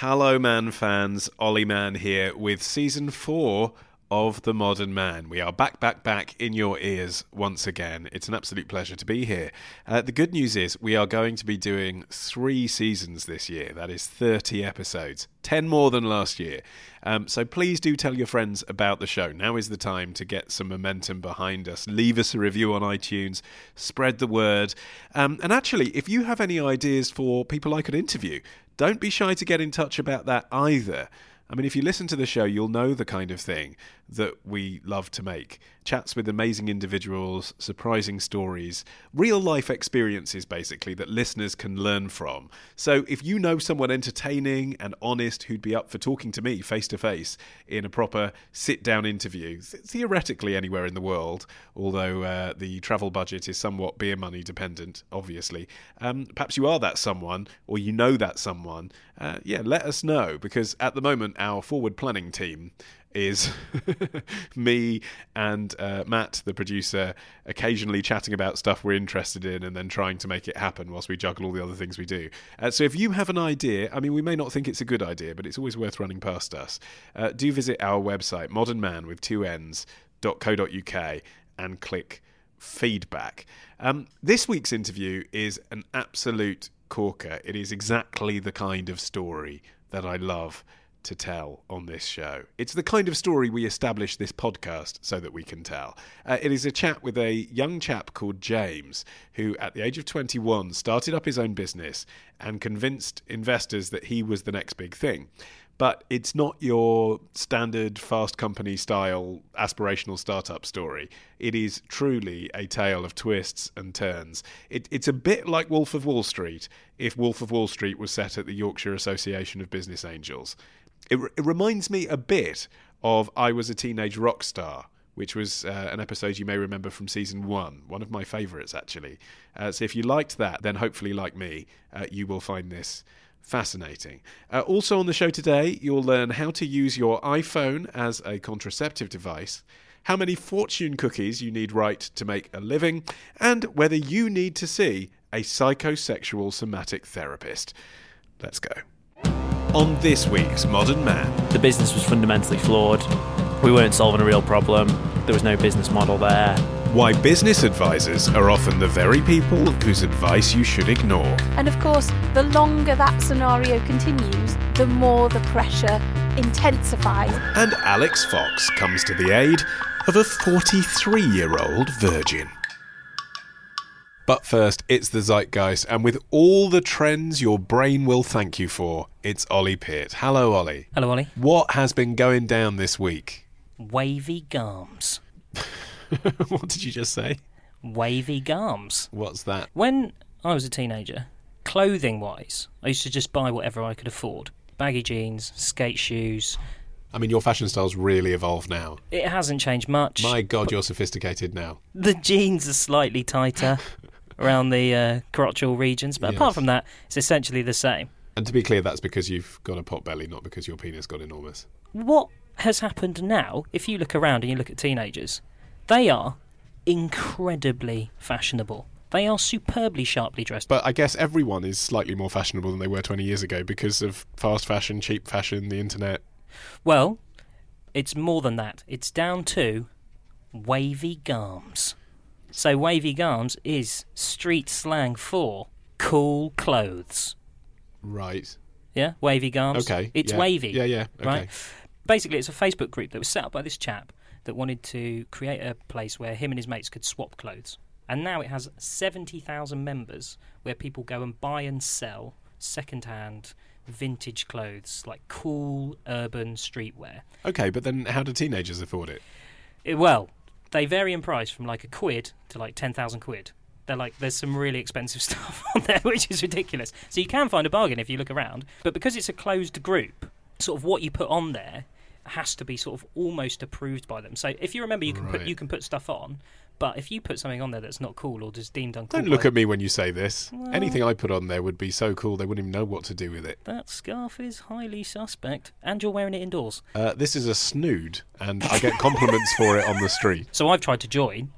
Hello, Mann fans. Olly Mann here with season four of The Modern Mann. We are back, back, back in your ears once again. It's an absolute pleasure to be here. Uh, the good news is we are going to be doing three seasons this year. That is 30 episodes, 10 more than last year. Um, so please do tell your friends about the show. Now is the time to get some momentum behind us. Leave us a review on iTunes, spread the word. Um, and actually, if you have any ideas for people I could interview, don't be shy to get in touch about that either. I mean, if you listen to the show, you'll know the kind of thing that we love to make chats with amazing individuals, surprising stories, real life experiences, basically, that listeners can learn from. So, if you know someone entertaining and honest who'd be up for talking to me face to face in a proper sit down interview, th- theoretically anywhere in the world, although uh, the travel budget is somewhat beer money dependent, obviously, um, perhaps you are that someone or you know that someone, uh, yeah, let us know because at the moment, our forward planning team is me and uh, Matt, the producer, occasionally chatting about stuff we're interested in and then trying to make it happen whilst we juggle all the other things we do. Uh, so if you have an idea, I mean, we may not think it's a good idea, but it's always worth running past us. Uh, do visit our website, modernman with two N's.co.uk, and click feedback. Um, this week's interview is an absolute corker. It is exactly the kind of story that I love to tell on this show. It's the kind of story we establish this podcast so that we can tell. Uh, it is a chat with a young chap called James, who at the age of 21 started up his own business and convinced investors that he was the next big thing. But it's not your standard fast company style aspirational startup story. It is truly a tale of twists and turns. It, it's a bit like Wolf of Wall Street if Wolf of Wall Street was set at the Yorkshire Association of Business Angels. It, it reminds me a bit of I Was a Teenage Rock Star, which was uh, an episode you may remember from season one, one of my favourites actually. Uh, so if you liked that, then hopefully, like me, uh, you will find this fascinating. Uh, also on the show today, you'll learn how to use your iPhone as a contraceptive device. How many fortune cookies you need right to make a living, and whether you need to see a psychosexual somatic therapist. Let's go. On this week's Modern Mann, The business was fundamentally flawed. We weren't solving a real problem. There was no business model there. why business advisors are often the very people whose advice you should ignore. And of course, the longer that scenario continues, the more the pressure intensifies. And Alix Fox comes to the aid of a 43 year old virgin. But first, it's the zeitgeist, and with all the trends your brain will thank you for, it's Ollie Peart. Hello, Ollie. Hello, Ollie. What has been going down this week? Wavy garms. what did you just say? Wavy garms. What's that? When I was a teenager, clothing wise, I used to just buy whatever I could afford baggy jeans, skate shoes. I mean, your fashion style's really evolved now. It hasn't changed much. My God, you're sophisticated now. The jeans are slightly tighter around the uh, crotchal regions, but apart from that, it's essentially the same. And to be clear, that's because you've got a pot belly, not because your penis got enormous. What has happened now, if you look around and you look at teenagers, they are incredibly fashionable. They are superbly sharply dressed. But I guess everyone is slightly more fashionable than they were 20 years ago because of fast fashion, cheap fashion, the internet. Well, it's more than that. It's down to wavy garms. So, wavy garms is street slang for cool clothes. Right. Yeah, Wavy Garms. Okay. It's yeah. wavy. Yeah, yeah. Okay. Right. Basically, it's a Facebook group that was set up by this chap that wanted to create a place where him and his mates could swap clothes. And now it has 70,000 members where people go and buy and sell second-hand vintage clothes, like cool urban streetwear. Okay, but then how do teenagers afford it? It- well, they vary in price from like a quid to like 10,000 quid. They're like, there's some really expensive stuff on there, which is ridiculous. So you can find a bargain if you look around. But because it's a closed group, sort of what you put on there has to be sort of almost approved by them. So if you remember, you can put you can put stuff on, but if you put something on there that's not cool or just deemed uncool, Don't look by- at me when you say this. Anything I put on there would be so cool they wouldn't even know what to do with it. That scarf is highly suspect, and you're wearing it indoors. Uh, this is a snood, and I get compliments for it on the street. So I've tried to join,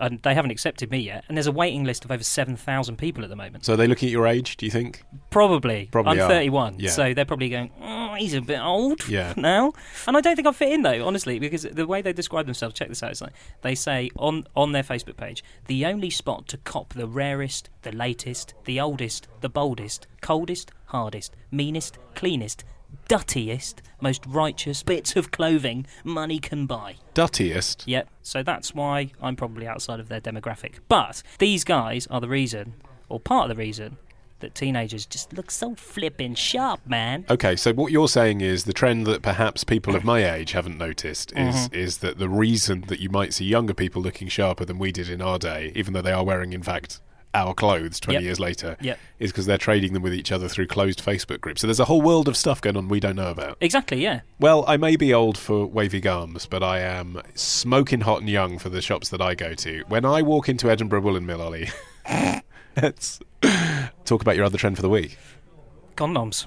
and they haven't accepted me yet. And there's a waiting list of over seven thousand people at the moment. So are they looking at your age, do you think? Probably. Probably I'm are. 31, Yeah. so they're probably going, oh, he's a bit old Yeah. now. And I don't think I fit in, though, honestly, because the way they describe themselves, check this out, it's like, they say on, on their Facebook page, the only spot to cop the rarest, the latest, the oldest, the boldest, coldest, hardest, meanest, cleanest, duttiest, most righteous bits of clothing money can buy. Duttiest. Yep. So that's why I'm probably outside of their demographic. But these guys are the reason, or part of the reason, that teenagers just look so flippin' sharp, man. Okay, so what you're saying is the trend that perhaps people of my age haven't noticed is Mm-hmm. is that the reason that you might see younger people looking sharper than we did in our day, even though they are wearing, in fact, our clothes 20 Yep. years later, Yep. is because they're trading them with each other through closed Facebook groups. So there's a whole world of stuff going on we don't know about. Exactly. Yeah. Well, I may be old for wavy garms, but I am smoking hot and young for the shops that I go to. When I walk into Edinburgh Woolen Mill, Ollie, let's talk about your other trend for the week. Condoms.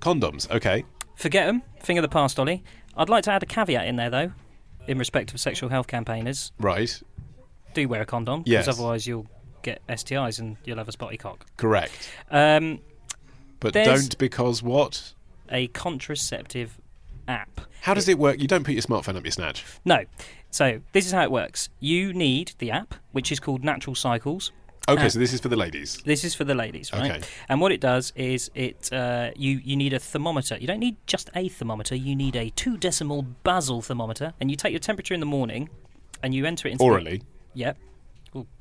Condoms, okay. Forget them. Thing of the past, Ollie. I'd like to add a caveat in there, though, in respect of sexual health campaigners. Right, Do wear a condom, Yes. because otherwise you'll get STIs and you'll have a spotty cock. correct. Um, But There's- don't because what? a contraceptive app. How does it work? You don't put your smartphone up your snatch. No. So this is how it works. You need the app, which is called Natural Cycles. Okay, Uh, so this is for the ladies. This is for the ladies, right? Okay. And what it does is it uh, you you need a thermometer. You don't need just a thermometer. You need a two decimal basal thermometer, and you take your temperature in the morning, and you enter it into the- Orally. Yep.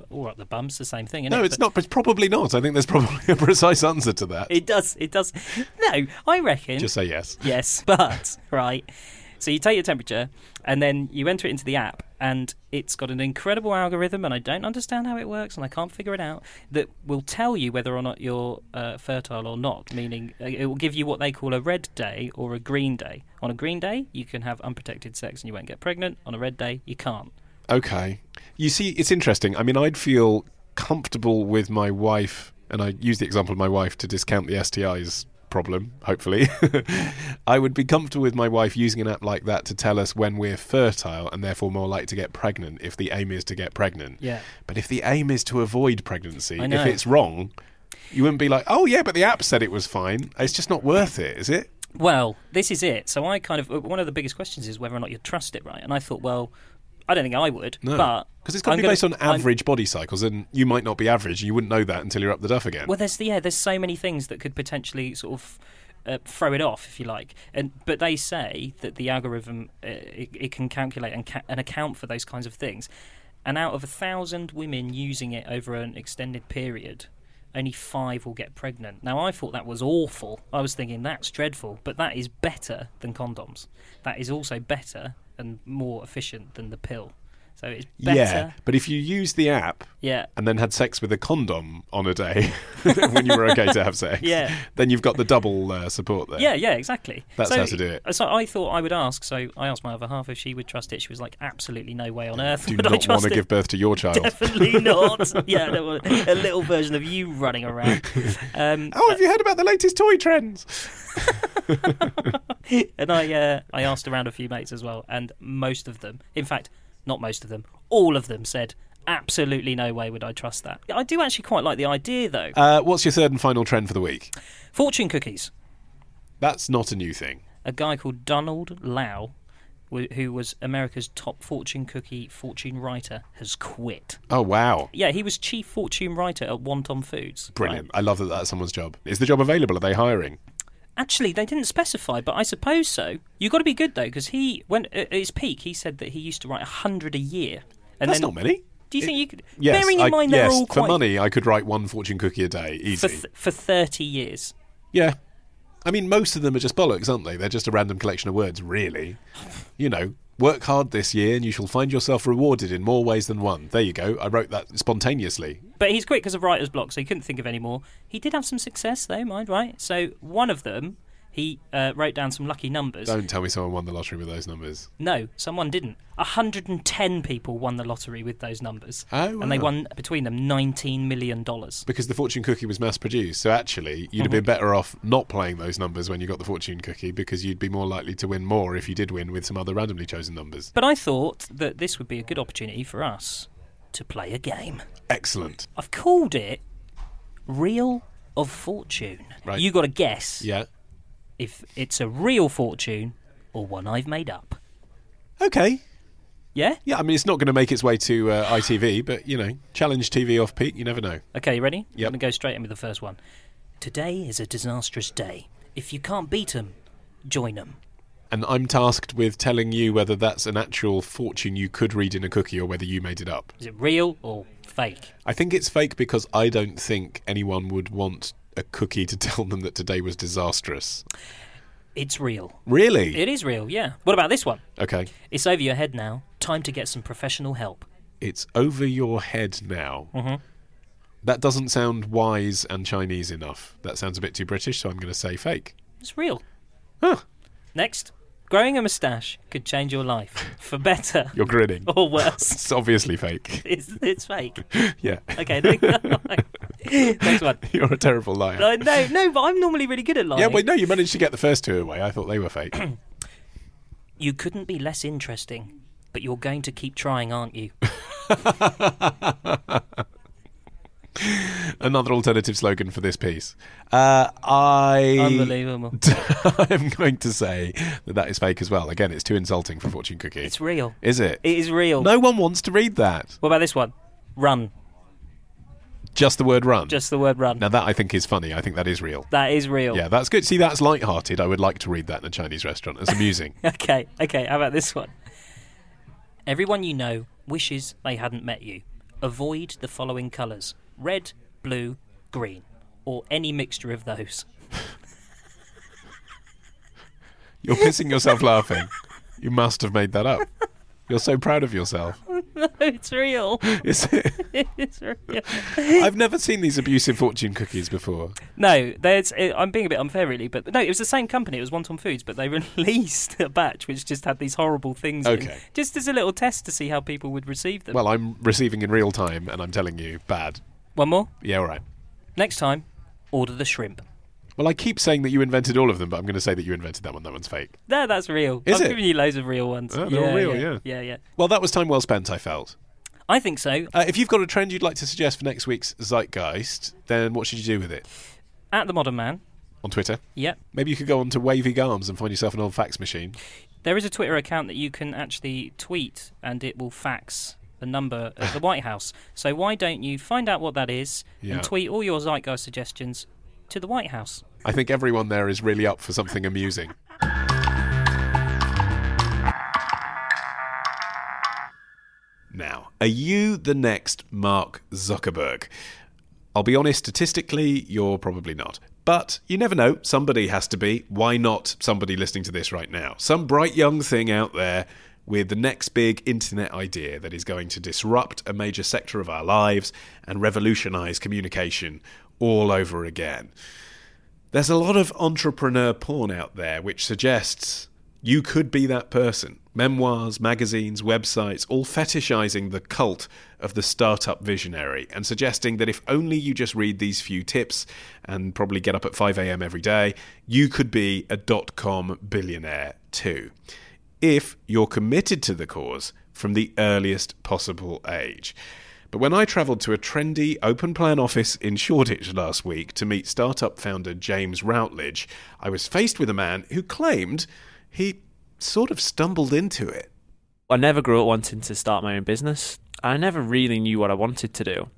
Or up the bum's the same thing. No, it? it's But not. It's probably not. I think there's probably a precise answer to that. It does. It does. No, I reckon. Just say yes. Yes, but right. So you take your temperature and then you enter it into the app, and it's got an incredible algorithm, and I don't understand how it works, and I can't figure it out. That will tell you whether or not you're uh, fertile or not. Meaning, uh, it will give you what they call a red day or a green day. On a green day, you can have unprotected sex and you won't get pregnant. On a red day, you can't. Okay. You see, it's interesting. I mean, I'd feel comfortable with my wife, and I use the example of my wife to discount the STIs problem, hopefully. I would be comfortable with my wife using an app like that to tell us when we're fertile and therefore more likely to get pregnant if the aim is to get pregnant. Yeah. But if the aim is to avoid pregnancy, if it's wrong, you wouldn't be like, oh, yeah, but the app said it was fine. It's just not worth it, is it? Well, this is it. So I kind of one of the biggest questions is whether or not you trust it, right? And I thought, well, I don't think I would, No. but Because it's got to I'm be gonna- based on I'm- average body cycles, and you might not be average. You wouldn't know that until you're up the duff again. Well, there's yeah, there's so many things that could potentially sort of uh, throw it off, if you like. And but they say that the algorithm uh, it, it can calculate and, ca- and account for those kinds of things. And out of a thousand women using it over an extended period, only five will get pregnant. Now, I thought that was awful. I was thinking that's dreadful, but that is better than condoms. That is also better and more efficient than the pill. So it's better. Yeah, but if you use the app Yeah. and then had sex with a condom on a day when you were okay to have sex, Yeah. then you've got the double uh, support there. Yeah, yeah, exactly. That's so, how to do it. So I thought I would ask. So I asked my other half if she would trust it. She was like, "Absolutely no way on earth Do would I not want to it." give birth to your child. Definitely not. yeah, a little version of you running around. Um, Oh, have you heard about the latest toy trends? and I, uh, I asked around a few mates as well, and most of them, in fact, not most of them, all of them said, "Absolutely no way would I trust that." I do actually quite like the idea, though. Uh, what's your third and final trend for the week? Fortune cookies. That's not a new thing. a guy called Donald Lau, who was America's top fortune cookie fortune writer, has quit. Oh, wow. Yeah, he was chief fortune writer at Wonton Foods. Brilliant. I love that that's someone's job. Is the job available? Are they hiring? Actually, they didn't specify, but I suppose so. You've got to be good though, because he, when uh, at his peak, he said that he used to write a hundred a year. And That's then, not many. Do you think you could? Yes, bearing in I- mind yes, they're all for money, I could write one fortune cookie a day, easy. for, th- for thirty years. yeah, I mean, most of them are just bollocks, aren't they? They're just a random collection of words, really. You know, work hard this year, and you shall find yourself rewarded in more ways than one. There you go. I wrote that spontaneously. But he's quick because of writer's block, so he couldn't think of any more. He did have some success, though, mind right? So one of them, he uh, wrote down some lucky numbers. Don't tell me someone won the lottery with those numbers. No, someone didn't. 110 people won the lottery with those numbers. Oh, And they won, between them, $19 million. Because the fortune cookie was mass produced. So actually, you'd have Mm-hmm. been better off not playing those numbers when you got the fortune cookie because you'd be more likely to win more if you did win with some other randomly chosen numbers. But I thought that this would be a good opportunity for us to play a game. Excellent. I've called it Reel of Fortune. Right. You got to guess Yeah. If it's a real fortune or one I've made up. Okay. Yeah? Yeah, I mean, it's not going to make its way to uh, ITV, but, you know, challenge TV off peak, you never know. Okay, you ready? Yep. I'm going to go straight in with the first one. Today is a disastrous day. If you can't beat them, join them. And I'm tasked with telling you whether that's an actual fortune you could read in a cookie or whether you made it up. Is it real or fake? I think it's fake because I don't think anyone would want a cookie to tell them that today was disastrous. It's real. Really? It is real, yeah. What about this one? okay. It's over your head now. Time to get some professional help. It's over your head now. Mhm. That doesn't sound wise and Chinese enough. That sounds a bit too British, so I'm going to say fake. It's real. Huh. Next, growing a moustache could change your life for better You're grinning. or worse. It's obviously fake. It's, it's fake. yeah. Okay, next, next one. You're a terrible liar. No, no, no, but I'm normally really good at lying. yeah, wait, no, you managed to get the first two away. I thought they were fake. You couldn't be less interesting, but you're going to keep trying, aren't you? Another alternative slogan for this piece. Uh, I Unbelievable. I'm going to say that that is fake as well. Again, it's too insulting for fortune cookie. It's real. is it? It is real. No one wants to read that. What about this one? Run. Just the word run. Just the word run. now that I think is funny. I think that is real. That is real. Yeah, that's good. See, that's light-hearted. I would like to read that in a Chinese restaurant. It's amusing. Okay, okay, how about this one? Everyone you know wishes they hadn't met you. Avoid the following colours red, blue, green, or any mixture of those. You're pissing yourself laughing. You must have made that up. You're so proud of yourself. No, it's real. Is it? it's real. I've never seen these abusive fortune cookies before. No, there's. I'm being a bit unfair, really, but no, it was the same company. It was Wonton Foods, but they released a batch which just had these horrible things. in, Okay. just as a little test to see how people would receive them. Well, I'm receiving in real time, and I'm telling you, bad. One more. Yeah, all right. Next time, order the shrimp. Well, I keep saying that you invented all of them, but I'm going to say that you invented that one. That one's fake. No, that's real. Is I've it? given you loads of real ones. Oh, they're all real, yeah. yeah, yeah. Well, that was time well spent, I felt. I think so. Uh, if you've got a trend you'd like to suggest for next week's Zeitgeist, then what should you do with it? At the Modern Mann. On Twitter? Yep. Maybe you could go on to Wavy Garms and find yourself an old fax machine. There is a Twitter account that you can actually tweet and it will fax the number at the White House. So why don't you find out what that is Yeah. and tweet all your Zeitgeist suggestions to the White House? I think everyone there is really up for something amusing. Now, are you the next Mark Zuckerberg? I'll be honest, statistically, you're probably not. But you never know, somebody has to be. Why not somebody listening to this right now? Some bright young thing out there with the next big internet idea that is going to disrupt a major sector of our lives and revolutionize communication all over again. There's a lot of entrepreneur porn out there which suggests you could be that person. Memoirs, magazines, websites, all fetishizing the cult of the startup visionary and suggesting that if only you just read these few tips and probably get up at 5 a.m. every day, you could be a dot com billionaire too. If you're committed to the cause from the earliest possible age. But when I travelled to a trendy open plan office in Shoreditch last week to meet startup founder James Routledge, I was faced with a man who claimed he sort of stumbled into it. I never grew up wanting to start my own business. I never really knew what I wanted to do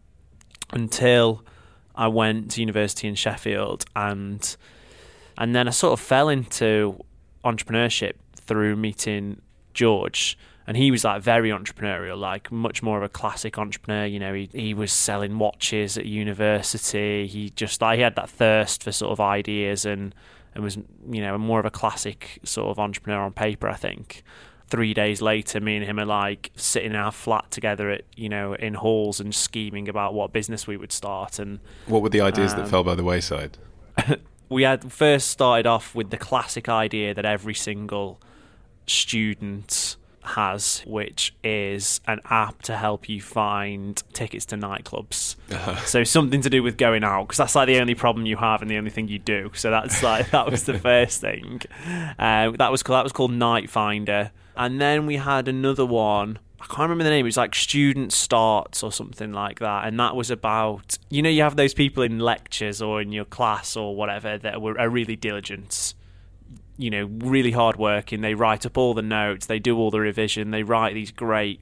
until I went to university in Sheffield and And then I sort of fell into entrepreneurship through meeting George. And he was like very entrepreneurial, like much more of a classic entrepreneur. You know, he, he was selling watches at university. He just like he had that thirst for sort of ideas and and was you know more of a classic sort of entrepreneur on paper. I think. Three days later, me and him are like sitting in our flat together at you know in halls and scheming about what business we would start. And What were the ideas that Um, fell by the wayside? we had first started off with the classic idea that every single student has, which is an app to help you find tickets to nightclubs. So something to do with going out, because that's like the only problem you have and the only thing you do. So that's like that was the first thing. Uh, that was called, that was called Night Finder, and then we had another one. I can't remember the name. It was like Student Starts or something like that, and that was about you know you have those people in lectures or in your class or whatever that were are really diligent you know, really hard working. They write up all the notes, they do all the revision, they write these great,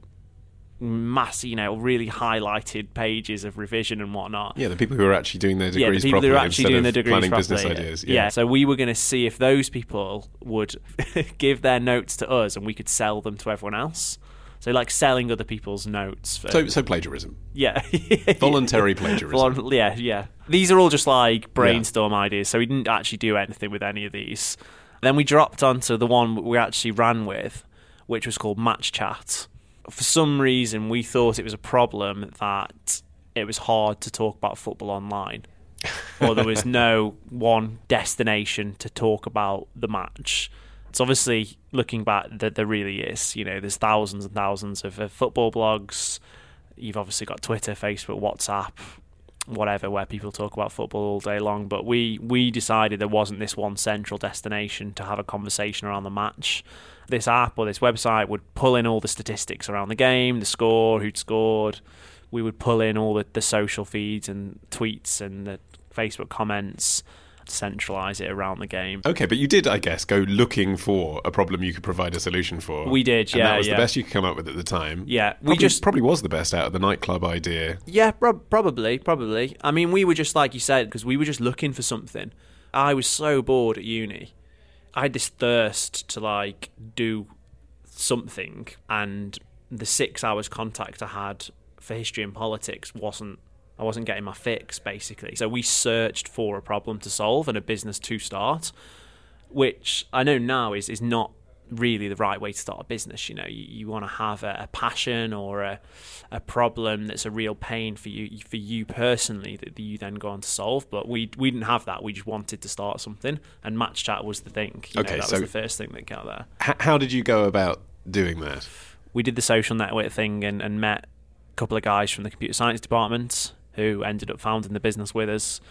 mass, you know, really highlighted pages of revision and whatnot. Yeah, the people who are actually doing their degrees Yeah, the degrees people who properly are actually instead doing of their degrees planning properly. business ideas. Yeah. so we were going to see if those people would give their notes to us and we could sell them to everyone else. So like selling other people's notes. For, So, so plagiarism, yeah, voluntary plagiarism. Yeah, yeah. These are all just like brainstorm ideas, so we didn't actually do anything with any of these. Then we dropped onto the one we actually ran with, which was called Match Chat. For some reason, we thought it was a problem that it was hard to talk about football online, or there was no one destination to talk about the match. It's obviously looking back that there really is. You know, there's thousands and thousands of, of football blogs. You've obviously got Twitter, Facebook, WhatsApp, whatever, where people talk about football all day long. But we we decided there wasn't this one central destination to have a conversation around the match. This app or this website would pull in all the statistics around the game, the score, who'd scored. We would pull in all the, the social feeds and tweets and the Facebook comments, centralize it around the game. Okay, but you did, I guess, go looking for a problem you could provide a solution for. We did, and yeah, that was yeah. the best you could come up with at the time. Yeah, we Probably- just probably was the best out of the nightclub idea. Yeah, prob probably, probably. I mean, we were just like you said because we were just looking for something. I was so bored at uni. I had this thirst to like do something, and the six hours contact I had for history and politics wasn't. I wasn't getting my fix basically. So we searched for a problem to solve and a business to start, which I know now is is not really the right way to start a business. You know, you, you want to have a, a passion or a, a problem that's a real pain for you for you personally that you then go on to solve. But we we didn't have that. We just wanted to start something, and Match Chat was the thing. You Okay, know, that so- was the first thing that got there. H- how did you go about doing that? We did the social network thing and, and met a couple of guys from the computer science department who ended up founding the business with us,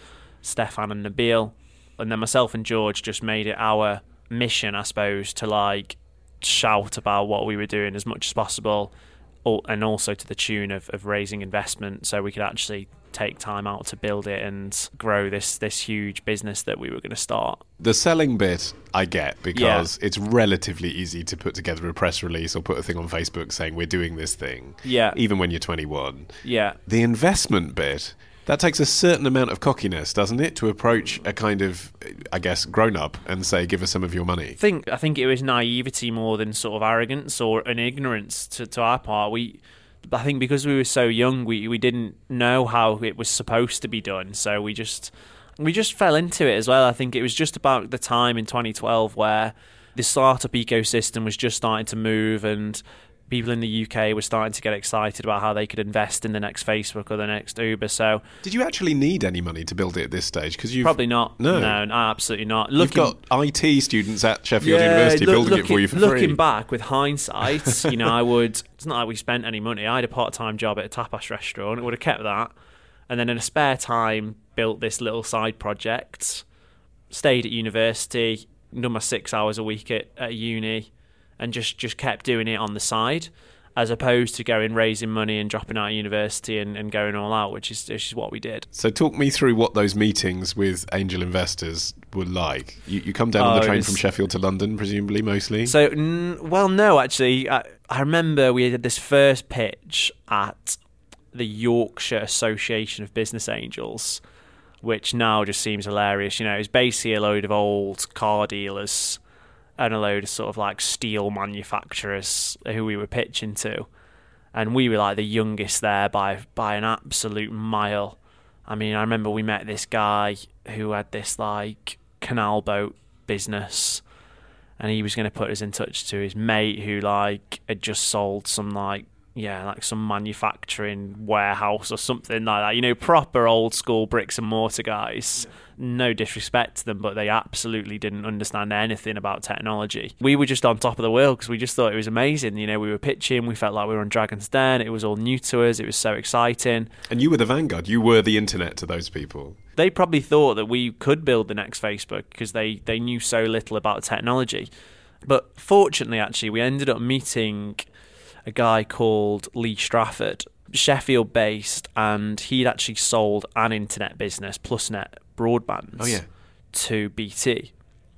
Stefan and Nabil. And then myself and George just made it our mission, I suppose, to like shout about what we were doing as much as possible, and also to the tune of, of raising investment so we could actually take time out to build it and grow this this huge business that we were going to start. The selling bit I get because it's relatively easy to put together a press release or put a thing on Facebook saying we're doing this thing. Yeah. Even when you're 21. Yeah. The investment bit, that takes a certain amount of cockiness, doesn't it, to approach a kind of, I guess, grown up and say, give us some of your money. I think I think it was naivety more than sort of arrogance or an ignorance to, to our part. We, I think, because we were so young, we we didn't know how it was supposed to be done, so we just we just fell into it as well. I think it was just about the time in 2012 where the startup ecosystem was just starting to move and people in the UK were starting to get excited about how they could invest in the next Facebook or the next Uber. So Did you actually need any money to build it at this stage? Because you've probably not. No. no, absolutely not. You've got IT students at Sheffield University look- building it for you for looking free. back with hindsight, you know, I would. It's not like we spent any money. I had a part-time job at a tapas restaurant. I would have kept that, and then in a spare time, built this little side project. Stayed at university, done my six hours a week at, at uni, and just just kept doing it on the side, as opposed to going raising money and dropping out of university and, and going all out, which is which is what we did. So talk me through what those meetings with angel investors were like. You, you come down on Oh, the train was- from Sheffield to London, presumably, mostly. So, n- well, no, actually, I, I remember we did this first pitch at the Yorkshire Association of Business Angels, which now just seems hilarious. You know, it's basically a load of old car dealers and a load of sort of like steel manufacturers who we were pitching to, and we were like the youngest there by by an absolute mile. I mean, I remember we met this guy who had this like canal boat business, and he was going to put us in touch to his mate who like had just sold some like yeah, like some manufacturing warehouse or something like that. You know, proper old school bricks and mortar guys. No disrespect to them, but they absolutely didn't understand anything about technology. We were just on top of the world because we just thought it was amazing. You know, we were pitching, we felt like we were on Dragon's Den. It was all new to us. It was so exciting. And you were the vanguard. You were the internet to those people. They probably thought that we could build the next Facebook because they, they knew so little about technology. But fortunately, actually, we ended up meeting a guy called Lee Strafford, Sheffield based, and he'd actually sold an internet business, PlusNet Broadband, Oh, yeah. to BT.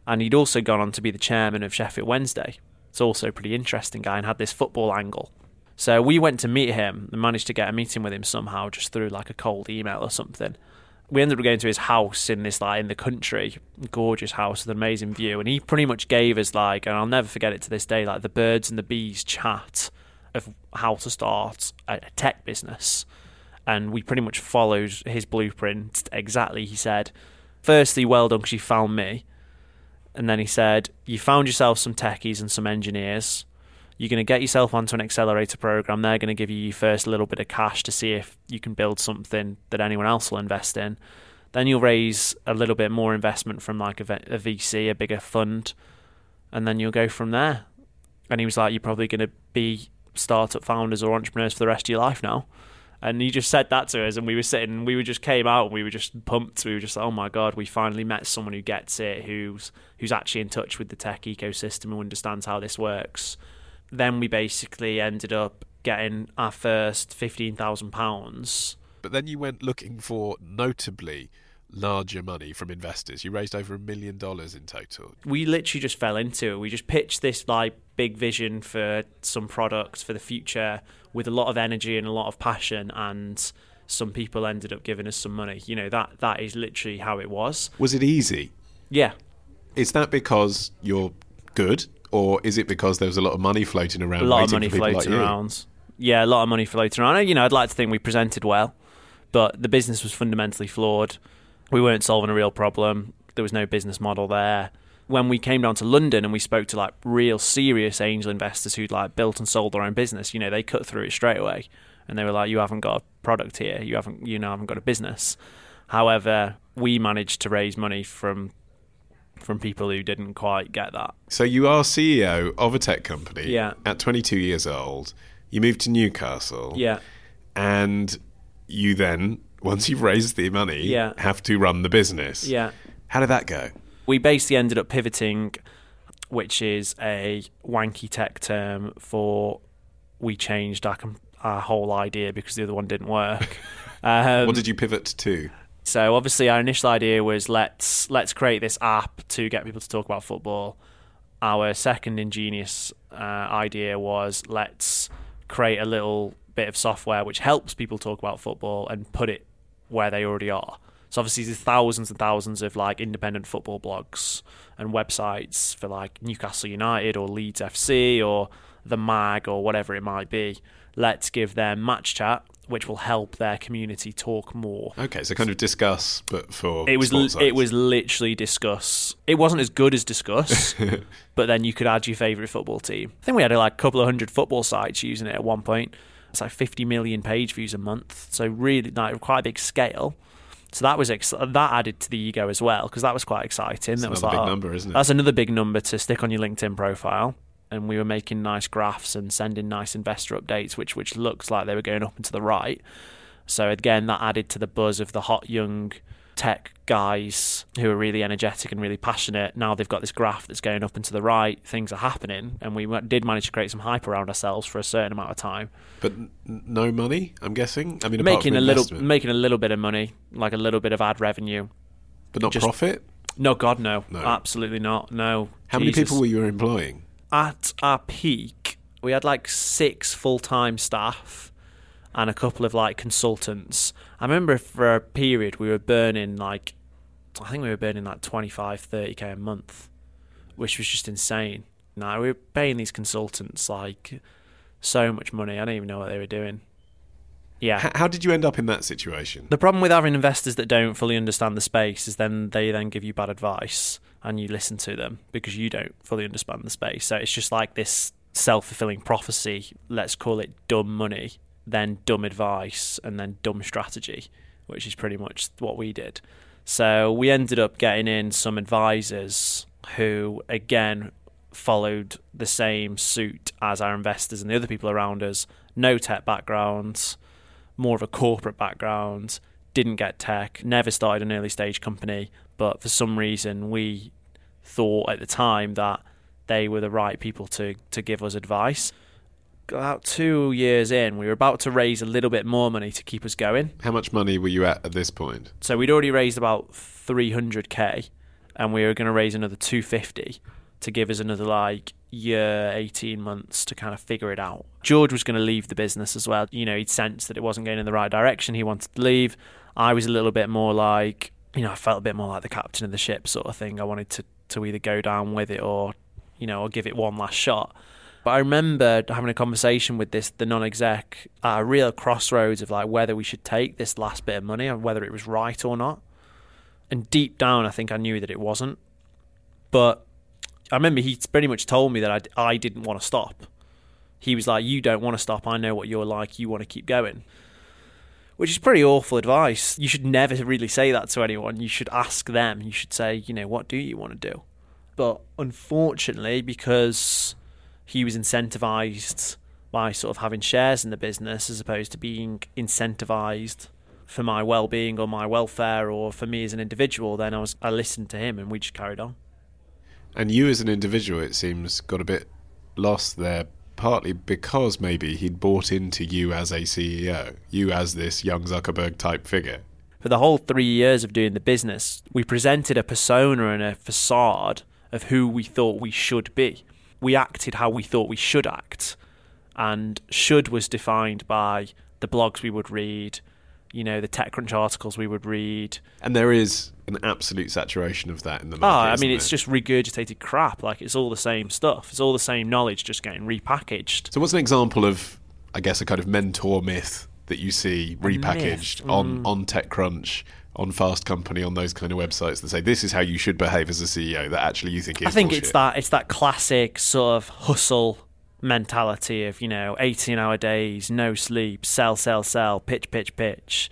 And he'd also gone on to be the chairman of Sheffield Wednesday. It's also a pretty interesting guy and had this football angle. So we went to meet him and managed to get a meeting with him somehow, just through like a cold email or something. We ended up going to his house in this like in the country, gorgeous house with an amazing view, and he pretty much gave us like, and I'll never forget it to this day, like the birds and the bees chat of how to start a tech business. And we pretty much followed his blueprint exactly. He said, firstly, well done because you found me. And then he said, you found yourself some techies and some engineers. You're going to get yourself onto an accelerator program. They're going to give you your first little bit of cash to see if you can build something that anyone else will invest in. Then you'll raise a little bit more investment from like a VC, a bigger fund, and then you'll go from there. And he was like, you're probably going to be startup founders or entrepreneurs for the rest of your life now. And he just said that to us, and we were sitting, we were just came out, and we were just pumped. We were just like, "Oh my god, we finally met someone who gets it, who's who's actually in touch with the tech ecosystem, who understands how this works." Then we basically ended up getting our first fifteen thousand pounds. But then you went looking for notably larger money from investors. You raised over a million dollars in total. We literally just fell into it. We just pitched this like big vision for some products for the future with a lot of energy and a lot of passion, and some people ended up giving us some money. You know that that is literally how it was. Was it easy? Yeah, Is that because you're good, or is it because there was a lot of money floating around? a lot of money floating like around. Yeah, a lot of money floating around. You know, I'd like to think we presented well, but the business was fundamentally flawed. We weren't solving a real problem. There was no business model there. When we came down to London and we spoke to like real serious angel investors who'd like built and sold their own business, you know, they cut through it straight away, and they were like, "You haven't got a product here. You haven't, you know, haven't got a business." However, we managed to raise money from from people who didn't quite get that. So you are CEO of a tech company. Yeah. At 22 years old, you moved to Newcastle. Yeah. And you then, once you've raised the money, Yeah. have to run the business. Yeah. How did that go? we basically ended up pivoting, which is a wanky tech term for we changed our our whole idea because the other one didn't work. Um, what did you pivot to? so obviously our initial idea was let's let's create this app to get people to talk about football. Our second ingenious uh, idea was let's create a little bit of software which helps people talk about football and put it where they already are. So obviously there's thousands and thousands of like independent football blogs and websites for like Newcastle United or Leeds FC or the Mag or whatever it might be. Let's give them match chat, which will help their community talk more Okay, so kind of Disqus, but for it was li- it was literally Disqus. It wasn't as good as Disqus, but then you could add your favorite football team. I think we had like a couple of hundred football sites using it at one point. It's like 50 million page views a month, so really like quite a big scale. So that was ex- that added to the ego as well because that was quite exciting. That's that was another like, big oh, number, isn't it? That's another big number to stick on your LinkedIn profile. And we were making nice graphs and sending nice investor updates, which which looks like they were going up and to the right. So again, that added to the buzz of the hot young tech guys who are really energetic and really passionate. Now they've got this graph that's going up and to the right. Things are happening, and we did manage to create some hype around ourselves for a certain amount of time, But n- no money, I'm guessing. I mean, making a little making a little bit of money, like a little bit of ad revenue. but not just- profit. No, God, no, No. absolutely not. No. How many people were you employing? at our peak, we had like six full time staff, and a couple of like consultants. I remember for a period we were burning like I think we were burning like 25 30k a month, which was just insane. Now we were paying these consultants like so much money. I don't even know what they were doing. Yeah. H- how did you end up in that situation? The problem with having investors that don't fully understand the space is then they then give you bad advice and you listen to them because you don't fully understand the space. So it's just like this self fulfilling prophecy. Let's call it dumb money, then dumb advice, and then dumb strategy, which is pretty much what we did. So we ended up getting in some advisors who, again, followed the same suit as our investors and the other people around us. No tech backgrounds, more of a corporate background, didn't get tech, never started an early stage company, but for some reason we thought at the time that they were the right people to, to give us advice. About two years in, we were about to raise a little bit more money to keep us going. How much money were you at at this point? So we'd already raised about 300k, and we were going to raise another 250 to give us another like year, 18 months to kind of figure it out. George was going to leave the business as well. You know, he'd sensed that it wasn't going in the right direction. He wanted to leave. I was a little bit more like, you know, I felt a bit more like the captain of the ship sort of thing. I wanted to, to either go down with it or, you know, or give it one last shot. But I remember having a conversation with this the non-exec at a real crossroads of like whether we should take this last bit of money and whether it was right or not. And deep down, I think I knew that it wasn't. But I remember he pretty much told me that I, I didn't want to stop. He was like, "You don't want to stop. I know what you're like. You want to keep going." Which is pretty awful advice. You should never really say that to anyone. You should ask them. You should say, you know, what do you want to do? But unfortunately, because he was incentivized by sort of having shares in the business as opposed to being incentivized for my well-being or my welfare or for me as an individual then I was I listened to him and we just carried on. And you as an individual it seems got a bit lost there partly because maybe he'd bought into you as a CEO you as this young Zuckerberg type figure. For the whole 3 years of doing the business we presented a persona and a facade of who we thought we should be we acted how we thought we should act. And should was defined by the blogs we would read, you know, the TechCrunch articles we would read. And there is an absolute saturation of that in the market. Oh, I mean, it's just regurgitated crap. Like, it's all the same stuff. It's all the same knowledge just getting repackaged. So, what's an example of, I guess, a kind of mentor myth that you see repackaged mm. on, on TechCrunch on Fast Company on those kind of websites that say this is how you should behave as a CEO that actually you think is I think bullshit. it's that it's that classic sort of hustle mentality of you know 18 hour days no sleep sell sell sell pitch pitch pitch.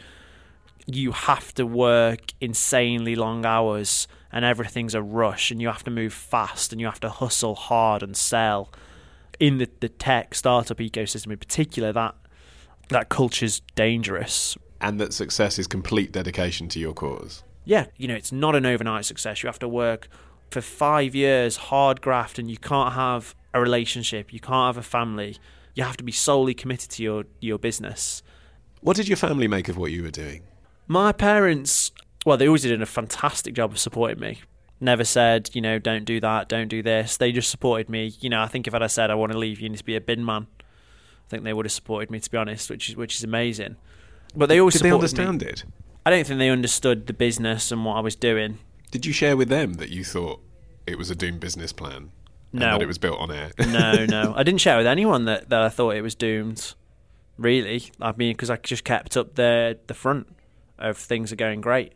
You have to work insanely long hours and everything's a rush and you have to move fast and you have to hustle hard and sell. In the, the tech startup ecosystem in particular that that culture's dangerous and that success is complete dedication to your cause. Yeah, you know, it's not an overnight success. You have to work for five years, hard graft, and you can't have a relationship, you can't have a family. You have to be solely committed to your, your business. What did your family make of what you were doing? My parents, well, they always did a fantastic job of supporting me. Never said, you know, don't do that, don't do this. They just supported me. You know, I think if I'd have said I want to leave, you need to be a bin man, I think they would have supported me, to be honest, which is which is amazing. But they always did they understand me. it? I don't think they understood the business and what I was doing. Did you share with them that you thought it was a doomed business plan? No, that it was built on air. no, no, I didn't share with anyone that, that I thought it was doomed. Really, I mean, because I just kept up the the front of things are going great.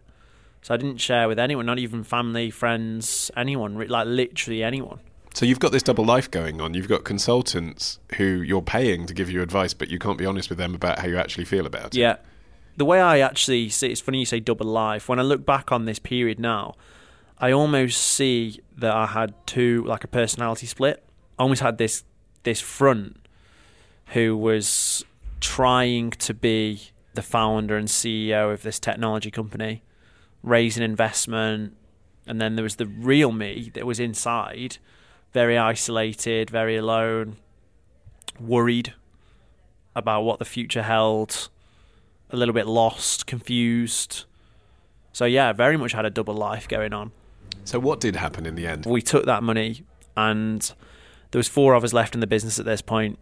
So I didn't share with anyone, not even family, friends, anyone, like literally anyone. So you've got this double life going on. You've got consultants who you're paying to give you advice, but you can't be honest with them about how you actually feel about it. Yeah, the way I actually see it's funny you say double life. When I look back on this period now, I almost see that I had two like a personality split. I almost had this this front who was trying to be the founder and CEO of this technology company, raising investment, and then there was the real me that was inside, very isolated, very alone, worried about what the future held, a little bit lost, confused. So yeah, very much had a double life going on. So what did happen in the end? We took that money and there was four of us left in the business at this point.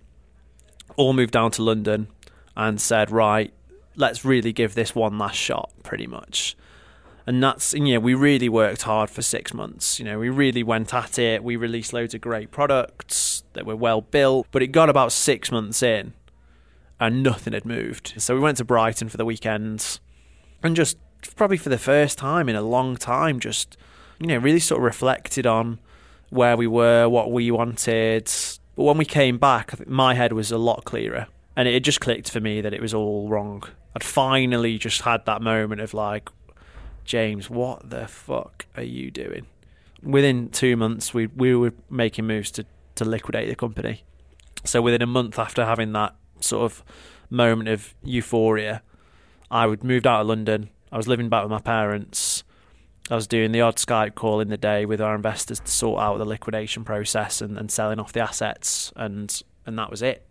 All moved down to London and said, right, let's really give this one last shot, pretty much. And that's, you know, we really worked hard for six months. You know, we really went at it. We released loads of great products that were well built, but it got about six months in and nothing had moved. So we went to Brighton for the weekend and just probably for the first time in a long time, just, you know, really sort of reflected on where we were, what we wanted. But when we came back, my head was a lot clearer. And it just clicked for me that it was all wrong. I'd finally just had that moment of like, James, what the fuck are you doing? Within two months, we we were making moves to, to liquidate the company. So within a month after having that sort of moment of euphoria, I would moved out of London. I was living back with my parents. I was doing the odd Skype call in the day with our investors to sort out the liquidation process and, and selling off the assets, and and that was it.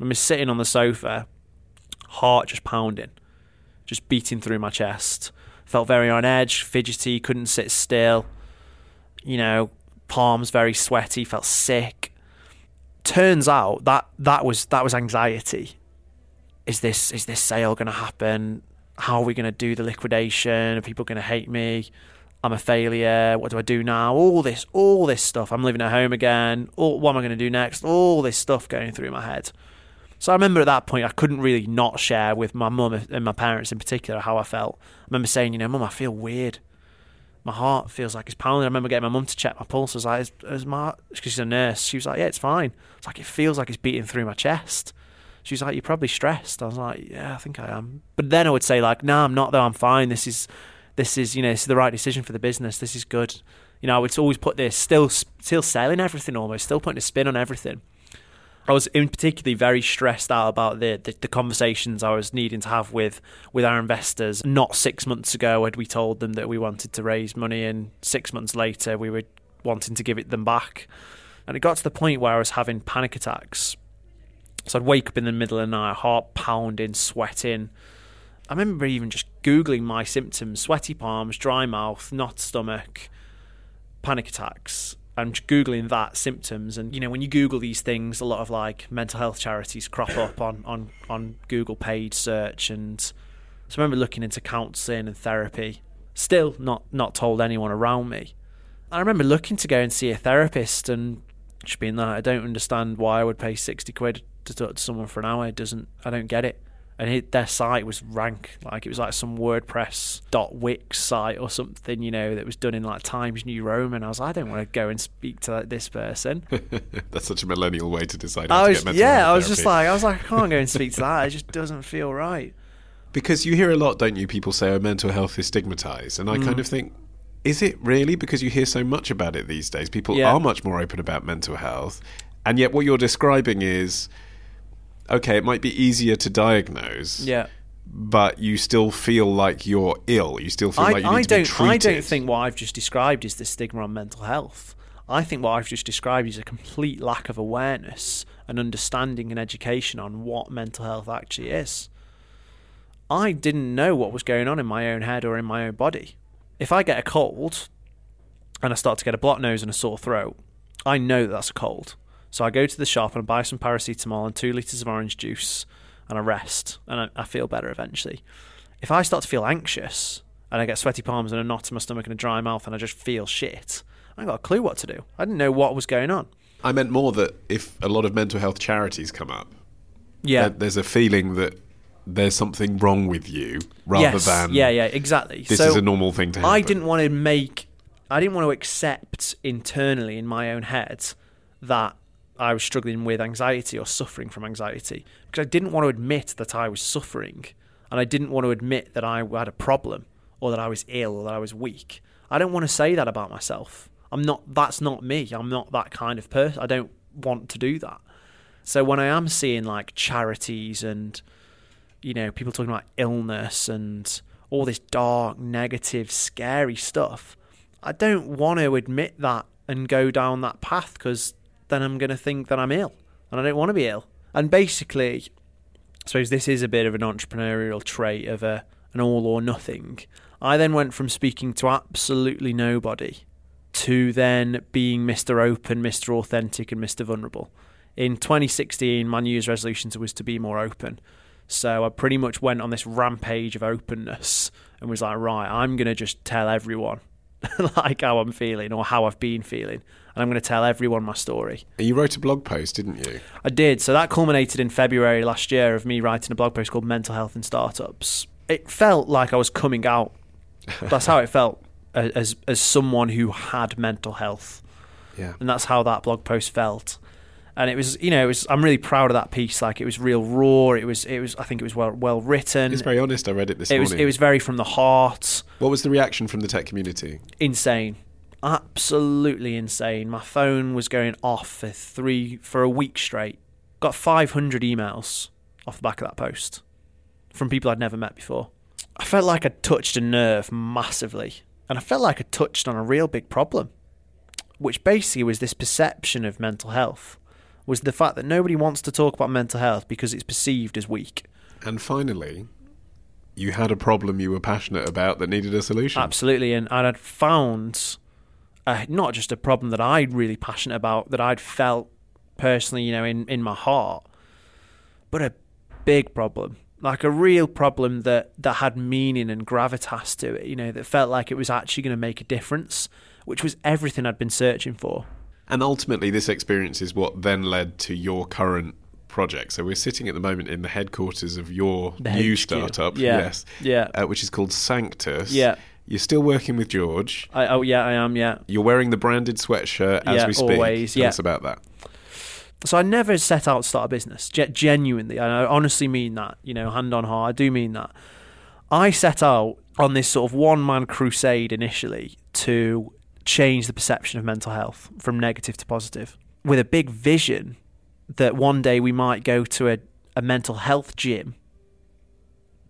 I was sitting on the sofa, heart just pounding, just beating through my chest. Felt very on edge, fidgety, couldn't sit still. You know, palms very sweaty, felt sick. Turns out that that was that was anxiety. Is this is this sale going to happen? How are we going to do the liquidation? Are people going to hate me? I'm a failure. What do I do now? All this, all this stuff. I'm living at home again. All, what am I going to do next? All this stuff going through my head. So I remember at that point I couldn't really not share with my mum and my parents in particular how I felt. I remember saying, you know, mum, I feel weird. My heart feels like it's pounding. I remember getting my mum to check my pulse. I was like, is, is my because she's a nurse. She was like, yeah, it's fine. It's like it feels like it's beating through my chest. She was like, you're probably stressed. I was like, yeah, I think I am. But then I would say like, no, nah, I'm not though. I'm fine. This is, this is, you know, this is the right decision for the business. This is good. You know, I would always put this still, still selling everything almost, still putting a spin on everything. I was in particularly very stressed out about the, the, the conversations I was needing to have with with our investors. Not six months ago had we told them that we wanted to raise money, and six months later we were wanting to give it them back. And it got to the point where I was having panic attacks. So I'd wake up in the middle of the night, heart pounding, sweating. I remember even just googling my symptoms: sweaty palms, dry mouth, knot stomach, panic attacks I'm googling that symptoms, and you know when you Google these things, a lot of like mental health charities crop up on on on Google paid search, and so I remember looking into counselling and therapy. Still not not told anyone around me. I remember looking to go and see a therapist, and just being like, I don't understand why I would pay sixty quid to talk to someone for an hour. It doesn't. I don't get it and it, their site was rank like it was like some WordPress dot Wix site or something, you know, that was done in like Times New Roman. I was like, I don't want to go and speak to like, this person. That's such a millennial way to decide. I was, yeah, I was just like, I was like, I can't go and speak to that. It just doesn't feel right. Because you hear a lot, don't you? People say, "Oh, mental health is stigmatized," and I mm. kind of think. Is it really? Because you hear so much about it these days. People yeah. are much more open about mental health. And yet, what you're describing is okay, it might be easier to diagnose. Yeah. But you still feel like you're ill. You still feel I, like you need I to don't, be treated. I don't think what I've just described is the stigma on mental health. I think what I've just described is a complete lack of awareness and understanding and education on what mental health actually is. I didn't know what was going on in my own head or in my own body. If I get a cold and I start to get a blocked nose and a sore throat, I know that that's a cold. So I go to the shop and I buy some paracetamol and two litres of orange juice and I rest and I, I, feel better eventually. If I start to feel anxious and I get sweaty palms and a knot in my stomach and a dry mouth and I just feel shit, I got a clue what to do. I didn't know what was going on. I meant more that if a lot of mental health charities come up, yeah, there's a feeling that there's something wrong with you rather yes. than yeah, yeah, exactly. This so is a normal thing to happen. I didn't want to make, I didn't want to accept internally in my own head that I was struggling with anxiety or suffering from anxiety because I didn't want to admit that I was suffering and I didn't want to admit that I had a problem or that I was ill or that I was weak. I don't want to say that about myself. I'm not that's not me. I'm not that kind of person. I don't want to do that. So when I am seeing like charities and you know, people talking about illness and all this dark, negative, scary stuff, I don't want to admit that and go down that path because then I'm going to think that I'm ill, and I don't want to be ill. And basically, I suppose this is a bit of an entrepreneurial trait of a an all or nothing. I then went from speaking to absolutely nobody to then being Mr. Open, Mr. Authentic, and Mr. Vulnerable in 2016, my New Year's resolution was to be more open. So I pretty much went on this rampage of openness and was like, right, I'm going to just tell everyone like how I'm feeling or how I've been feeling. And I'm going to tell everyone my story. You wrote a blog post, didn't you? I did. So that culminated in February last year of me writing a blog post called Mental Health in Startups. It felt like I was coming out. That's how it felt as as someone who had mental health. Yeah. And that's how that blog post felt. And it was, you know, it was. I'm really proud of that piece. Like it was real raw. It was, it was. I think it was well, well written. It's very honest. I read it this it morning. was, it was very from the heart. What was the reaction from the tech community? Insane, absolutely insane. My phone was going off for three for a week straight. Got 500 emails off the back of that post from people I'd never met before. I felt like I touched a nerve massively, and I felt like I touched on a real big problem, which basically was this perception of mental health. Was the fact that nobody wants to talk about mental health because it's perceived as weak. And finally, you had a problem you were passionate about that needed a solution. Absolutely, and, and I'd found uh, not just a problem that I'd really passionate about, that I'd felt personally, you know, in, in my heart, but a big problem, like a real problem that, that had meaning and gravitas to it, you know, that felt like it was actually going to make a difference, which was everything I'd been searching for. And ultimately, this experience is what then led to your current project. So we're sitting at the moment in the headquarters of your The new HQ. startup, Yeah. yes, Yeah. uh, which is called Sanctus. Yeah. You're still working with George. I, oh, yeah, I am, yeah. You're wearing the branded sweatshirt as Yeah, we speak. always, Tell yeah. us about that. So I never set out to start a business. Ge- genuinely, I honestly mean that. You know, hand on heart, I do mean that. I set out on this sort of one man crusade initially to change the perception of mental health from negative to positive, with a big vision that one day we might go to a, a mental health gym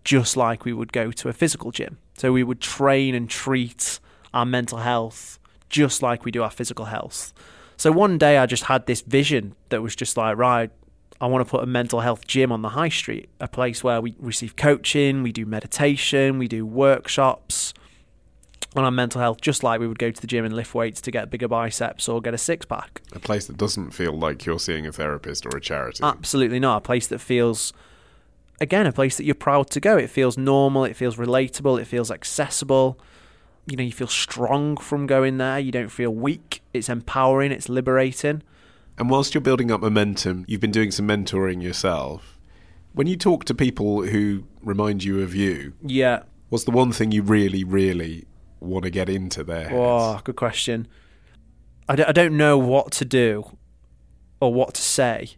just like we would go to a physical gym. So we would train and treat our mental health just like we do our physical health. So one day I just had this vision that was just like, right, I want to put a mental health gym on the high street, a place where we receive coaching, we do meditation, we do workshops on our mental health, just like we would go to the gym and lift weights to get bigger biceps or get a six pack. A place that doesn't feel like you're seeing a therapist or a charity. Absolutely not. A place that feels, again, a place that you're proud to go. It feels normal, it feels relatable, it feels accessible. You know, you feel strong from going there. You don't feel weak. It's empowering, it's liberating. And whilst you're building up momentum, you've been doing some mentoring yourself. When you talk to people who remind you of you, Yeah. what's the one thing you really, really want to get into their heads? Oh, good question. I don't, I don't know what to do or what to say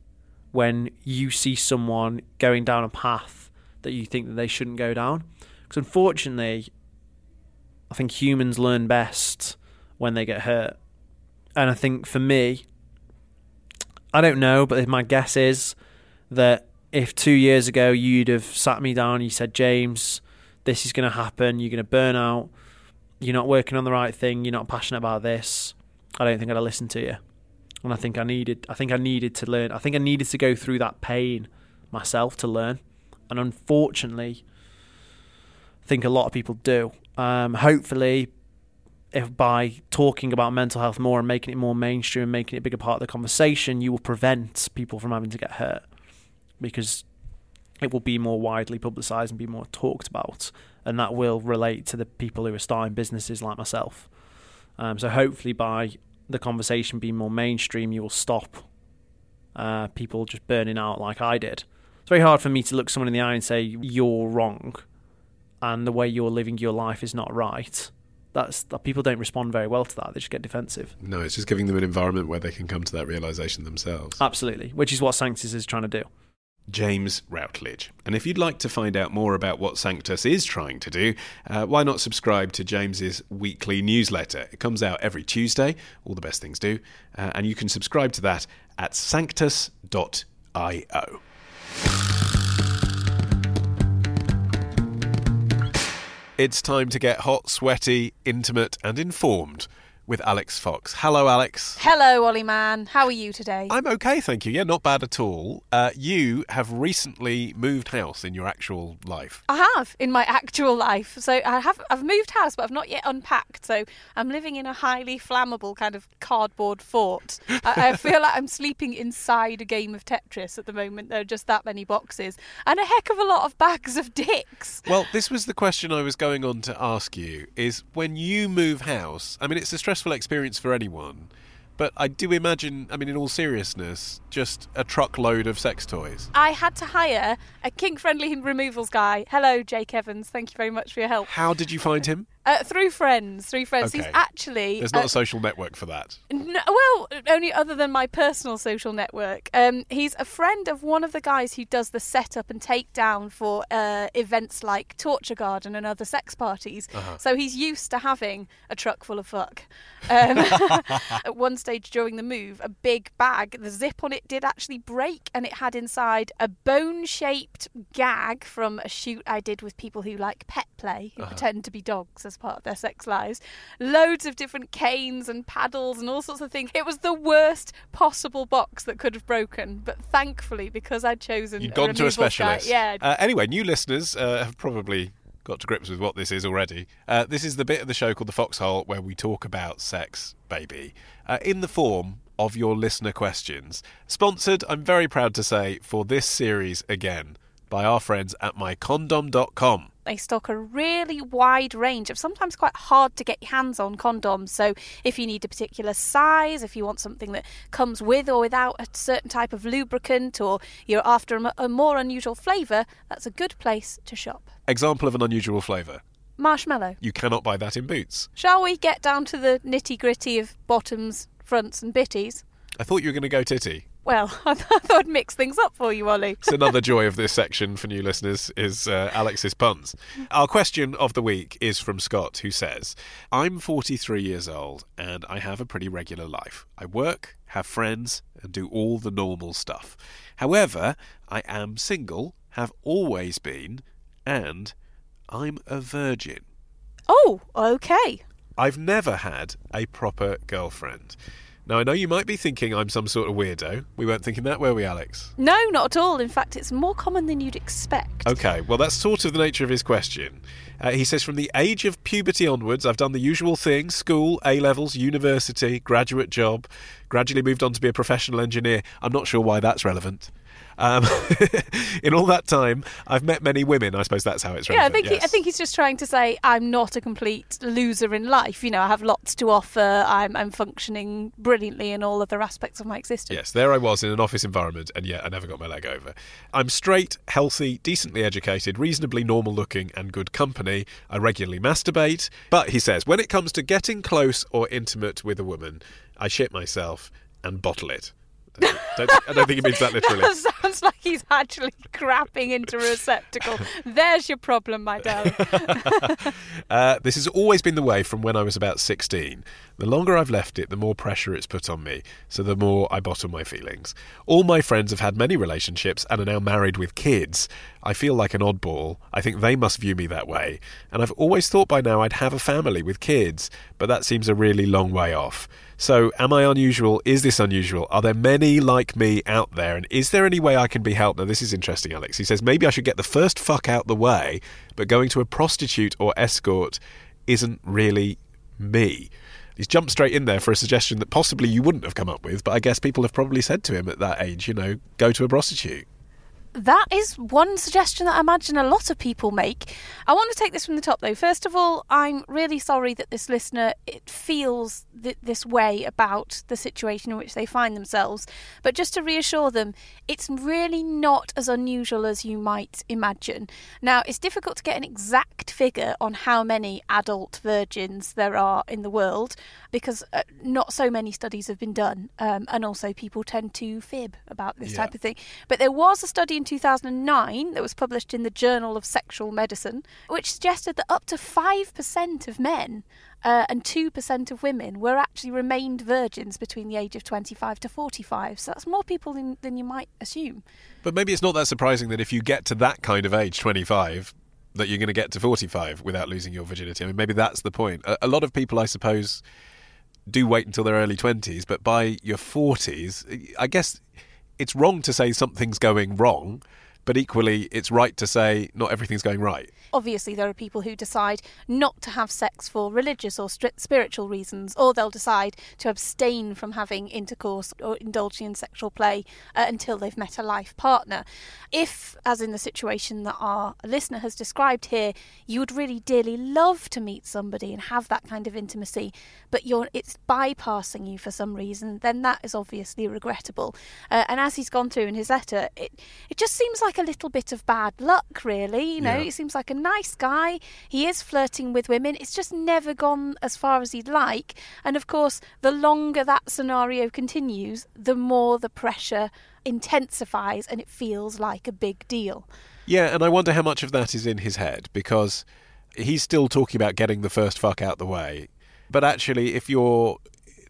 when you see someone going down a path that you think that they shouldn't go down. Because unfortunately, I think humans learn best when they get hurt. And I think for me, I don't know, but my guess is that if two years ago you'd have sat me down and you said, James, this is going to happen, you're going to burn out, you're not working on the right thing, you're not passionate about this, I don't think I'd have listened to you. And I think I needed I think I needed to learn. I think I needed to go through that pain myself to learn. And unfortunately, I think a lot of people do. Um, hopefully if by talking about mental health more and making it more mainstream and making it a bigger part of the conversation, you will prevent people from having to get hurt because it will be more widely publicized and be more talked about, and that will relate to the people who are starting businesses like myself. Um, so hopefully, by the conversation being more mainstream, you will stop uh, people just burning out like I did. It's very hard for me to look someone in the eye and say you're wrong, and the way you're living your life is not right. That's that people don't respond very well to that. They just get defensive. No, it's just giving them an environment where they can come to that realization themselves. Absolutely, which is what Sanctus is trying to do. James Routledge. And if you'd like to find out more about what Sanctus is trying to do, uh, why not subscribe to James's weekly newsletter? It comes out every Tuesday, all the best things do, uh, and you can subscribe to that at sanctus.io. It's time to get hot, sweaty, intimate, and informed with Alix Fox. Hello, Alex. Hello, Olly Mann. How are you today? I'm okay, thank you. Yeah, not bad at all. Uh, you have recently moved house in your actual life. I have in my actual life. So I have I've moved house, but I've not yet unpacked. So I'm living in a highly flammable kind of cardboard fort. I, I feel like I'm sleeping inside a game of Tetris at the moment. There are just that many boxes and a heck of a lot of bags of dicks. Well, this was the question I was going on to ask you is when you move house, I mean it's a stressful experience for anyone, but I do imagine, I mean in all seriousness, just a truckload of sex toys. I had to hire a kink friendly removals guy. Hello, Jake Evans. Thank you very much for your help. How did you find him? Uh, through friends, through friends. He's actually There's not uh, a social network for that. No, well, only other than my personal social network. Um, he's a friend of one of the guys who does the setup and takedown for uh, events like Torture Garden and other sex parties. So he's used to having a truck full of fuck. Um, at one stage during the move, a big bag, the zip on it did actually break, and it had inside a bone-shaped gag from a shoot I did with people who like pet play, who pretend to be dogs as part of their sex lives. Loads of different canes and paddles and all sorts of things. It was the worst possible box that could have broken, but thankfully, because I'd chosen You'd gone to a removals guy- specialist. yeah, Uh, anyway, new listeners uh, have probably got to grips with what this is already. Uh, this is the bit of the show called The Foxhole where we talk about sex, baby, uh, in the form of your listener questions. Sponsored, I'm very proud to say, for this series again by our friends at mycondom.com. they stock a really wide range of sometimes quite hard to get your hands on condoms. So, if you need a particular size, if you want something that comes with or without a certain type of lubricant, or you're after a more unusual flavour, that's a good place to shop. Example of an unusual flavour. Marshmallow. You cannot buy that in Boots. Shall we get down to the nitty gritty of bottoms, fronts, and bitties? I thought you were going to go titty. Well, I thought I'd mix things up for you, Olly. It's another joy of this section for new listeners is uh, Alix's puns. Our question of the week is from Scott, who says, "I'm 43 years old and I have a pretty regular life. I work, have friends, and do all the normal stuff. However, I am single, have always been, and I'm a virgin. Oh, okay. I've never had a proper girlfriend." Now, I know you might be thinking I'm some sort of weirdo. We weren't thinking that, were we, Alix? No, not at all. In fact, it's more common than you'd expect. Okay, well, that's sort of the nature of his question. Uh, he says, from the age of puberty onwards, I've done the usual things school, A levels, university, graduate job, gradually moved on to be a professional engineer. I'm not sure why that's relevant. Um, in all that time, I've met many women. I suppose that's how it's Yeah, I think he, I think he's just trying to say I'm not a complete loser in life. You know, I have lots to offer. I'm I'm functioning brilliantly in all other aspects of my existence. Yes, there I was in an office environment, and yet I never got my leg over. I'm straight, healthy, decently educated, reasonably normal looking, and good company. I regularly masturbate. But he says, when it comes to getting close or intimate with a woman, I shit myself and bottle it. I don't, I don't think he means that literally. That sounds like he's actually crapping into a receptacle. There's your problem, my darling. Uh, this has always been the way from when I was about 16. The longer I've left it, the more pressure it's put on me, so the more I bottle my feelings. All my friends have had many relationships and are now married with kids. I feel like an oddball. I think they must view me that way. And I've always thought by now I'd have a family with kids, but that seems a really long way off. So, am I unusual? Is this unusual? Are there many like me out there? And is there any way I can be helped? Now, this is interesting, Alix. He says maybe I should get the first fuck out the way, but going to a prostitute or escort isn't really me. He's jumped straight in there for a suggestion that possibly you wouldn't have come up with, but I guess people have probably said to him at that age, you know, go to a prostitute. That is one suggestion that I imagine a lot of people make. I want to take this from the top, though. First of all, I'm really sorry that this listener it feels th- this way about the situation in which they find themselves. But just to reassure them, it's really not as unusual as you might imagine. Now, it's difficult to get an exact figure on how many adult virgins there are in the world because uh, not so many studies have been done, um, and also people tend to fib about this Yeah. type of thing. But there was a study in 2009 that was published in the Journal of Sexual Medicine, which suggested that up to 5% of men uh, and 2% of women were actually remained virgins between the age of 25 to 45. So that's more people than, than you might assume. But maybe it's not that surprising that if you get to that kind of age, 25, that you're going to get to 45 without losing your virginity. I mean, maybe that's the point. A, a lot of people, I suppose, do wait until their early 20s, but by your 40s, I guess it's wrong to say something's going wrong, but equally it's right to say not everything's going right. Obviously, there are people who decide not to have sex for religious or spiritual reasons, or they'll decide to abstain from having intercourse or indulging in sexual play uh, until they've met a life partner. If, as in the situation that our listener has described here, you would really dearly love to meet somebody and have that kind of intimacy, but you're it's bypassing you for some reason, then that is obviously regrettable. Uh, and as he's gone through in his letter, it it just seems like a little bit of bad luck, really. You know, Yeah. it seems like a nice guy. He is flirting with women. It's just never gone as far as he'd like. And of course, the longer that scenario continues, the more the pressure intensifies and it feels like a big deal. Yeah, and I wonder how much of that is in his head because he's still talking about getting the first fuck out the way. But actually, if your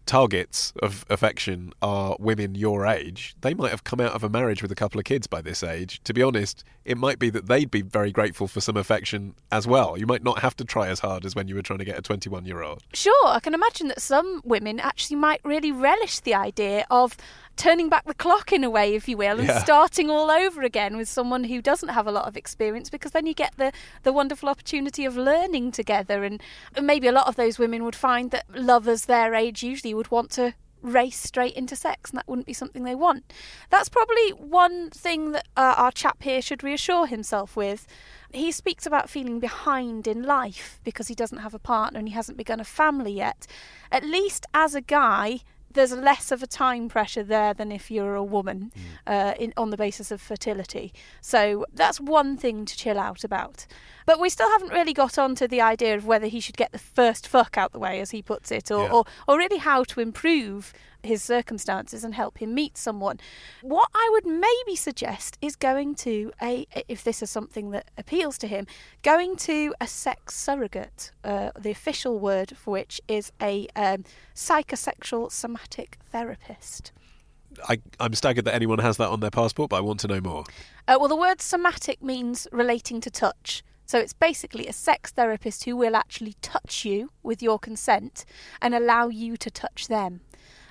targets of affection are women your age, they might have come out of a marriage with a couple of kids by this age. To be honest, it might be that they'd be very grateful for some affection as well. You might not have to try as hard as when you were trying to get a 21 year old. Sure, I can imagine that some women actually might really relish the idea of turning back the clock in a way, if you will, and Yeah. starting all over again with someone who doesn't have a lot of experience because then you get the, the wonderful opportunity of learning together. And maybe a lot of those women would find that lovers their age usually would want to race straight into sex and that wouldn't be something they want. That's probably one thing that uh, our chap here should reassure himself with. He speaks about feeling behind in life because he doesn't have a partner and he hasn't begun a family yet. At least as a guy, there's less of a time pressure there than if you're a woman uh, in, on the basis of fertility. So that's one thing to chill out about. But we still haven't really got on to the idea of whether he should get the first fuck out the way, as he puts it, or, Yeah. or, or really how to improve his circumstances and help him meet someone. What I would maybe suggest is going to a, if this is something that appeals to him, going to a sex surrogate. Uh, the official word for which is a um, psychosexual somatic therapist. I, I'm staggered that anyone has that on their passport, but I want to know more. Uh, well, the word somatic means relating to touch. So it's basically a sex therapist who will actually touch you with your consent and allow you to touch them.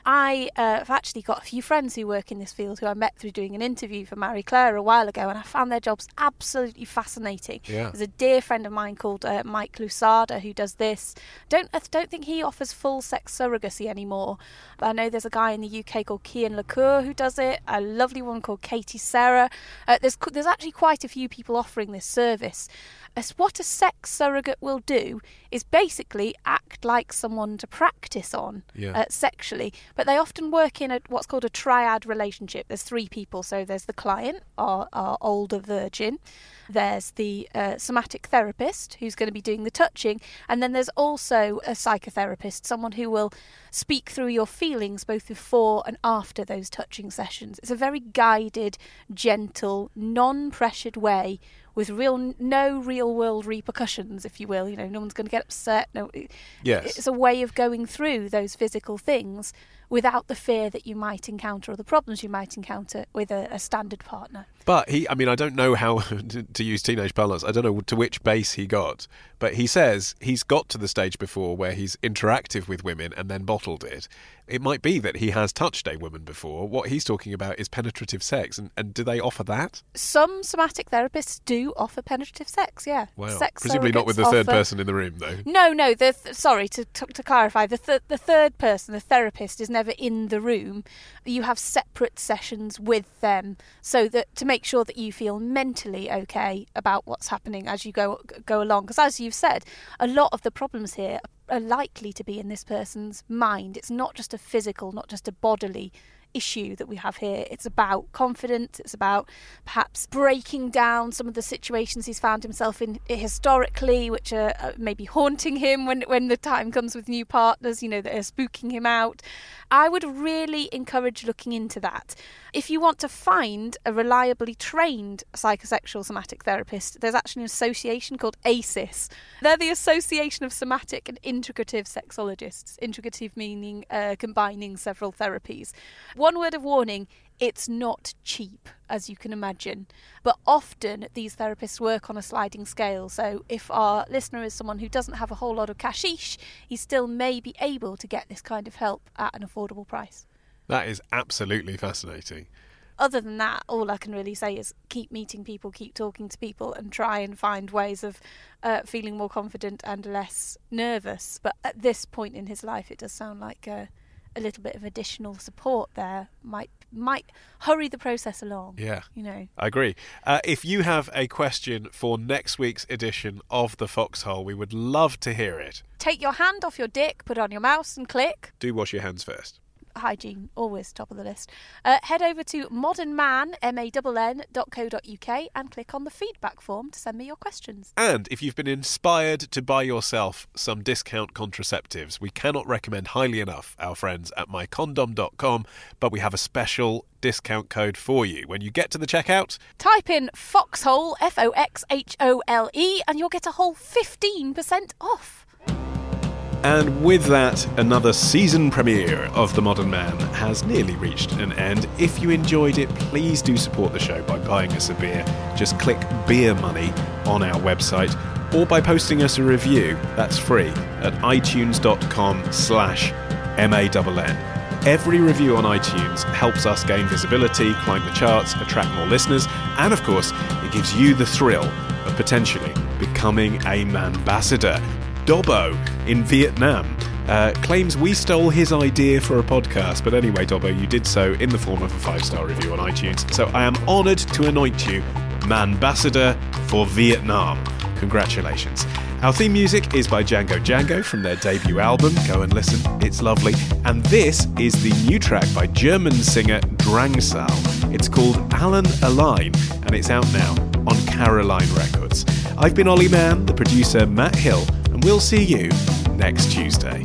I uh, have actually got a few friends who work in this field who I met through doing an interview for Marie Claire a while ago, and I found their jobs absolutely fascinating. Yeah. There's a dear friend of mine called uh, Mike Lousada who does this. Don't I don't think he offers full sex surrogacy anymore. But I know there's a guy in the UK called Kian Lacour who does it. A lovely one called Katie Sarah. Uh, there's there's actually quite a few people offering this service. As what a sex surrogate will do is basically act like someone to practice on Yeah. uh, sexually, but they often work in a what's called a triad relationship. There's three people, so there's the client, our, our older virgin, there's the uh, somatic therapist who's going to be doing the touching, and then there's also a psychotherapist, someone who will speak through your feelings both before and after those touching sessions. It's a very guided, gentle, non-pressured way with real no real world repercussions if you will you know no one's going to get upset no Yes. it's a way of going through those physical things without the fear that you might encounter or the problems you might encounter with a, a standard partner. But he, I mean, I don't know how to, to use teenage parlance. I don't know to which base he got, but he says he's got to the stage before where he's interactive with women and then bottled it. It might be that he has touched a woman before. What he's talking about is penetrative sex, and, and do they offer that? Some somatic therapists do offer penetrative sex, yeah. Wow. Sex Presumably not with the third offer- person in the room, though. No, no. The th- sorry to, to to clarify. The th- the third person, the therapist, is never in the room. You have separate sessions with them, so that to make sure that you feel mentally okay about what's happening as you go go along. Because as you've said, a lot of the problems here are likely to be in this person's mind. It's not just a physical, not just a bodily issue that we have here. It's about confidence, it's about perhaps breaking down some of the situations he's found himself in historically, which are uh, maybe haunting him when, when the time comes with new partners, you know, that are spooking him out. I would really encourage looking into that. If you want to find a reliably trained psychosexual somatic therapist, there's actually an association called ACES. They're the Association of Somatic and Integrative Sexologists. Integrative meaning uh, combining several therapies. One word of warning it's not cheap, as you can imagine. But often these therapists work on a sliding scale. So if our listener is someone who doesn't have a whole lot of cashish, he still may be able to get this kind of help at an affordable price. That is absolutely fascinating. Other than that, all I can really say is keep meeting people, keep talking to people, and try and find ways of uh, feeling more confident and less nervous. But at this point in his life, it does sound like uh, a little bit of additional support there might might hurry the process along. Yeah. You know. I agree. Uh, if you have a question for next week's edition of The Foxhole, we would love to hear it. Take your hand off your dick, put on your mouse, and click. Do wash your hands first. Hygiene, always top of the list. Uh, head over to modernmann, M-A-N-N.co.uk and click on the feedback form to send me your questions. And if you've been inspired to buy yourself some discount contraceptives, we cannot recommend highly enough our friends at mycondom.com, but we have a special discount code for you. When you get to the checkout, Type in Foxhole, F-O-X-H-O-L-E, and you'll get a whole 15% off. And with that, another season premiere of The Modern Mann has nearly reached an end. If you enjoyed it, please do support the show by buying us a beer. Just click Beer Money on our website or by posting us a review. That's free at itunes.com slash M-A-N-N. Every review on iTunes helps us gain visibility, climb the charts, attract more listeners, and of course, it gives you the thrill of potentially becoming a Manbassador. Dobbo in Vietnam uh, claims we stole his idea for a podcast, but anyway, Dobbo, you did so in the form of a five star review on iTunes. So I am honoured to anoint you Manbassador for Vietnam. Congratulations. Our theme music is by Django Django from their debut album. Go and listen, it's lovely. And this is the new track by German singer Drangsal. It's called Allan Align, and it's out now on Caroline Records. I've been Olly Mann, the producer Matt Hill, and we'll see you next Tuesday.